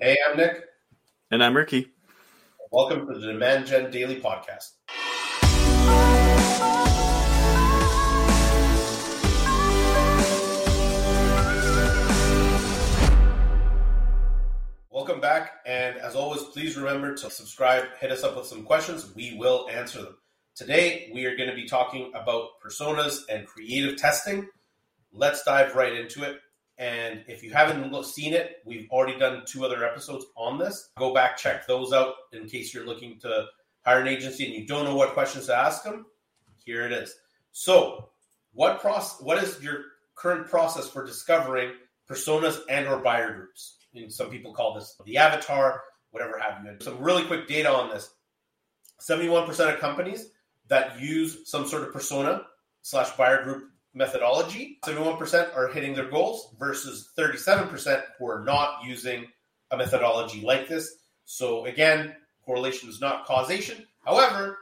Hey, I'm Nick. And I'm Ricky. Welcome to the Demand Gen Daily Podcast. Welcome back. And as always, please remember to subscribe, hit us up with some questions. We will answer them. Today, we are going to be talking about personas and creative testing. Let's dive right into it. And if you haven't seen it, we've already done two other episodes on this. Go back, check those out in case you're looking to hire an agency and you don't know what questions to ask them. Here it is. So, what process? What is your current process for discovering personas and or buyer groups? And some people call this the avatar, whatever have you. Some really quick data on this: seventy-one percent of companies that use some sort of persona slash buyer group methodology, 71% are hitting their goals versus 37% who are not using a methodology like this. So again, correlation is not causation. However,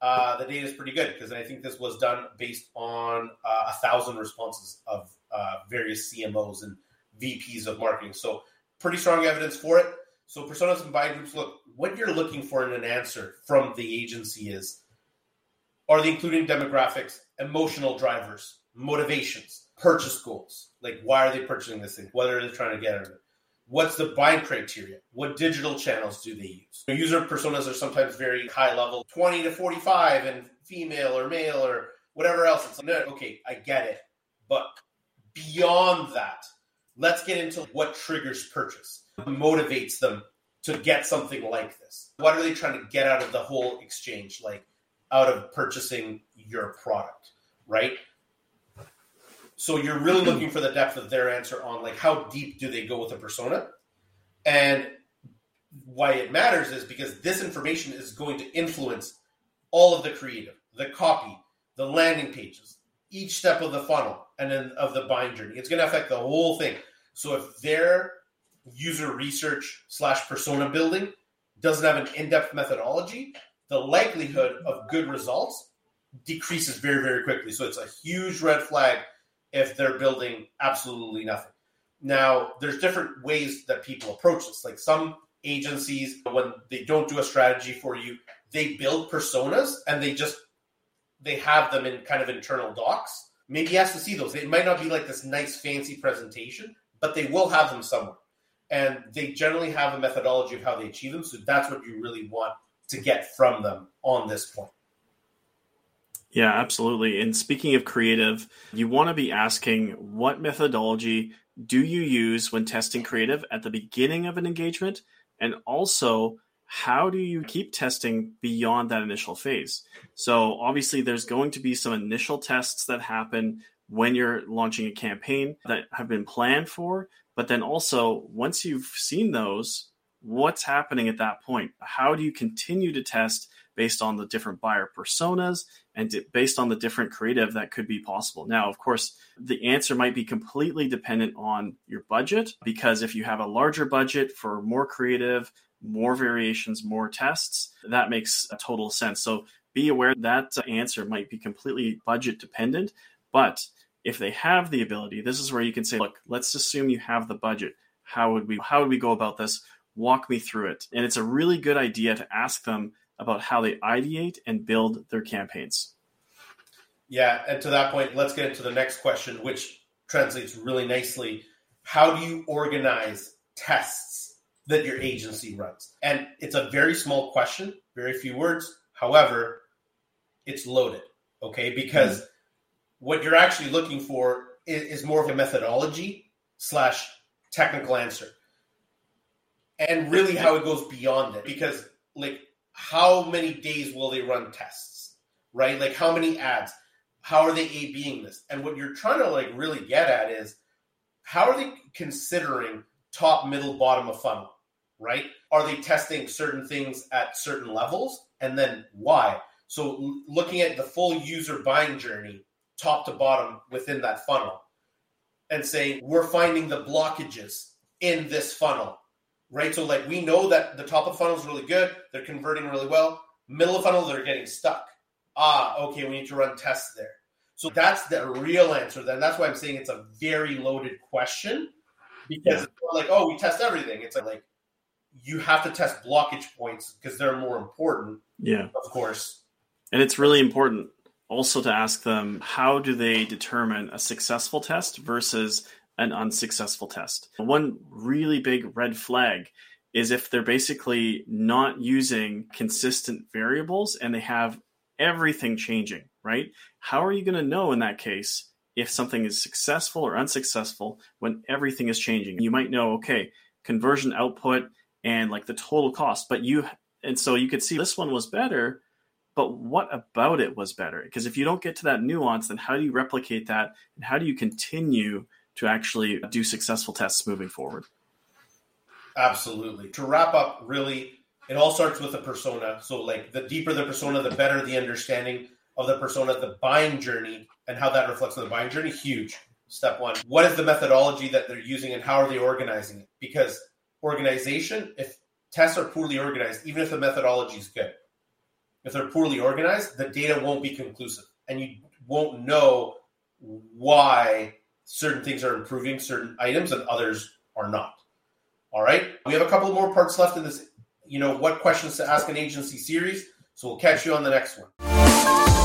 uh, the data is pretty good because I think this was done based on uh, a thousand responses of uh, various CMOs and VPs of marketing. So pretty strong evidence for it. So personas and buyer groups look what you're looking for in an answer from the agency is are they including demographics, emotional drivers, motivations, purchase goals? Like, why are they purchasing this thing? What are they trying to get out of it? What's the buying criteria? What digital channels do they use? User personas are sometimes very high level, 20 to 45, and female or male or whatever else. It's like, no, okay, I get it. But beyond that, let's get into what triggers purchase, motivates them to get something like this. What are they trying to get out of the whole exchange? Like, out of purchasing your product, right? So you're really mm-hmm. looking for the depth of their answer on like how deep do they go with a persona? And why it matters is because this information is going to influence all of the creative, the copy, the landing pages, each step of the funnel, and then of the buying journey. It's going to affect the whole thing. So if their user research slash persona building doesn't have an in-depth methodology, the likelihood of good results decreases very, very quickly. So it's a huge red flag if they're building absolutely nothing. Now, there's different ways that people approach this. Like some agencies, when they don't do a strategy for you, they build personas and they just they have them in kind of internal docs. Maybe he has to see those. It might not be like this nice fancy presentation, but they will have them somewhere. And they generally have a methodology of how they achieve them. So that's what you really want to get from them on this point. Yeah, absolutely. And speaking of creative, you want to be asking what methodology do you use when testing creative at the beginning of an engagement? And also, how do you keep testing beyond that initial phase? So, obviously, there's going to be some initial tests that happen when you're launching a campaign that have been planned for. But then also, once you've seen those, what's happening at that point? How do you continue to test based on the different buyer personas and based on the different creative that could be possible? Now, of course, the answer might be completely dependent on your budget because if you have a larger budget for more creative, more variations, more tests, that makes a total sense. So be aware that answer might be completely budget dependent, but if they have the ability, this is where you can say, look, let's assume you have the budget. How would we how would we go about this? walk me through it. And it's a really good idea to ask them about how they ideate and build their campaigns. Yeah, and to that point, let's get into the next question, which translates really nicely. How do you organize tests that your agency runs? And it's a very small question, very few words. However, it's loaded, okay? Because mm-hmm. what you're actually looking for is, is more of a methodology slash technical answer and really how it goes beyond it because like how many days will they run tests right? Like how many ads? How are they A/B-ing this? And what you're trying to like really get at is how are they considering top middle bottom of funnel right? Are they testing certain things at certain levels? And then why? So looking at the full user buying journey top to bottom within that funnel and saying we're finding the blockages in this funnel right? So like we know that the top of funnel is really good, they're converting really well. Middle of funnel, they're getting stuck. Ah, okay, we need to run tests there. So that's the real answer. Then that's why I'm saying it's a very loaded question because yeah. it's like, oh, we test everything. It's like you have to test blockage points because they're more important. Yeah. Of course. And it's really important also to ask them how do they determine a successful test versus an unsuccessful test. One really big red flag is if they're basically not using consistent variables and they have everything changing, right? How are you going to know in that case if something is successful or unsuccessful when everything is changing? You might know, okay, conversion output and like the total cost, but you, and so you could see this one was better, but what about it was better? Because if you don't get to that nuance, then how do you replicate that? And how do you continue to actually do successful tests moving forward? Absolutely. To wrap up, really, it all starts with the persona. So, like, the deeper the persona, the better the understanding of the persona, the buying journey, and how that reflects on the buying journey. Huge. Step one. What is the methodology that they're using and how are they organizing it? Because organization, if tests are poorly organized, even if the methodology is good, if they're poorly organized, the data won't be conclusive and you won't know why certain things are improving certain items and others are not. All right. We have a couple more parts left in this, you know, what questions to ask an agency series. So we'll catch you on the next one.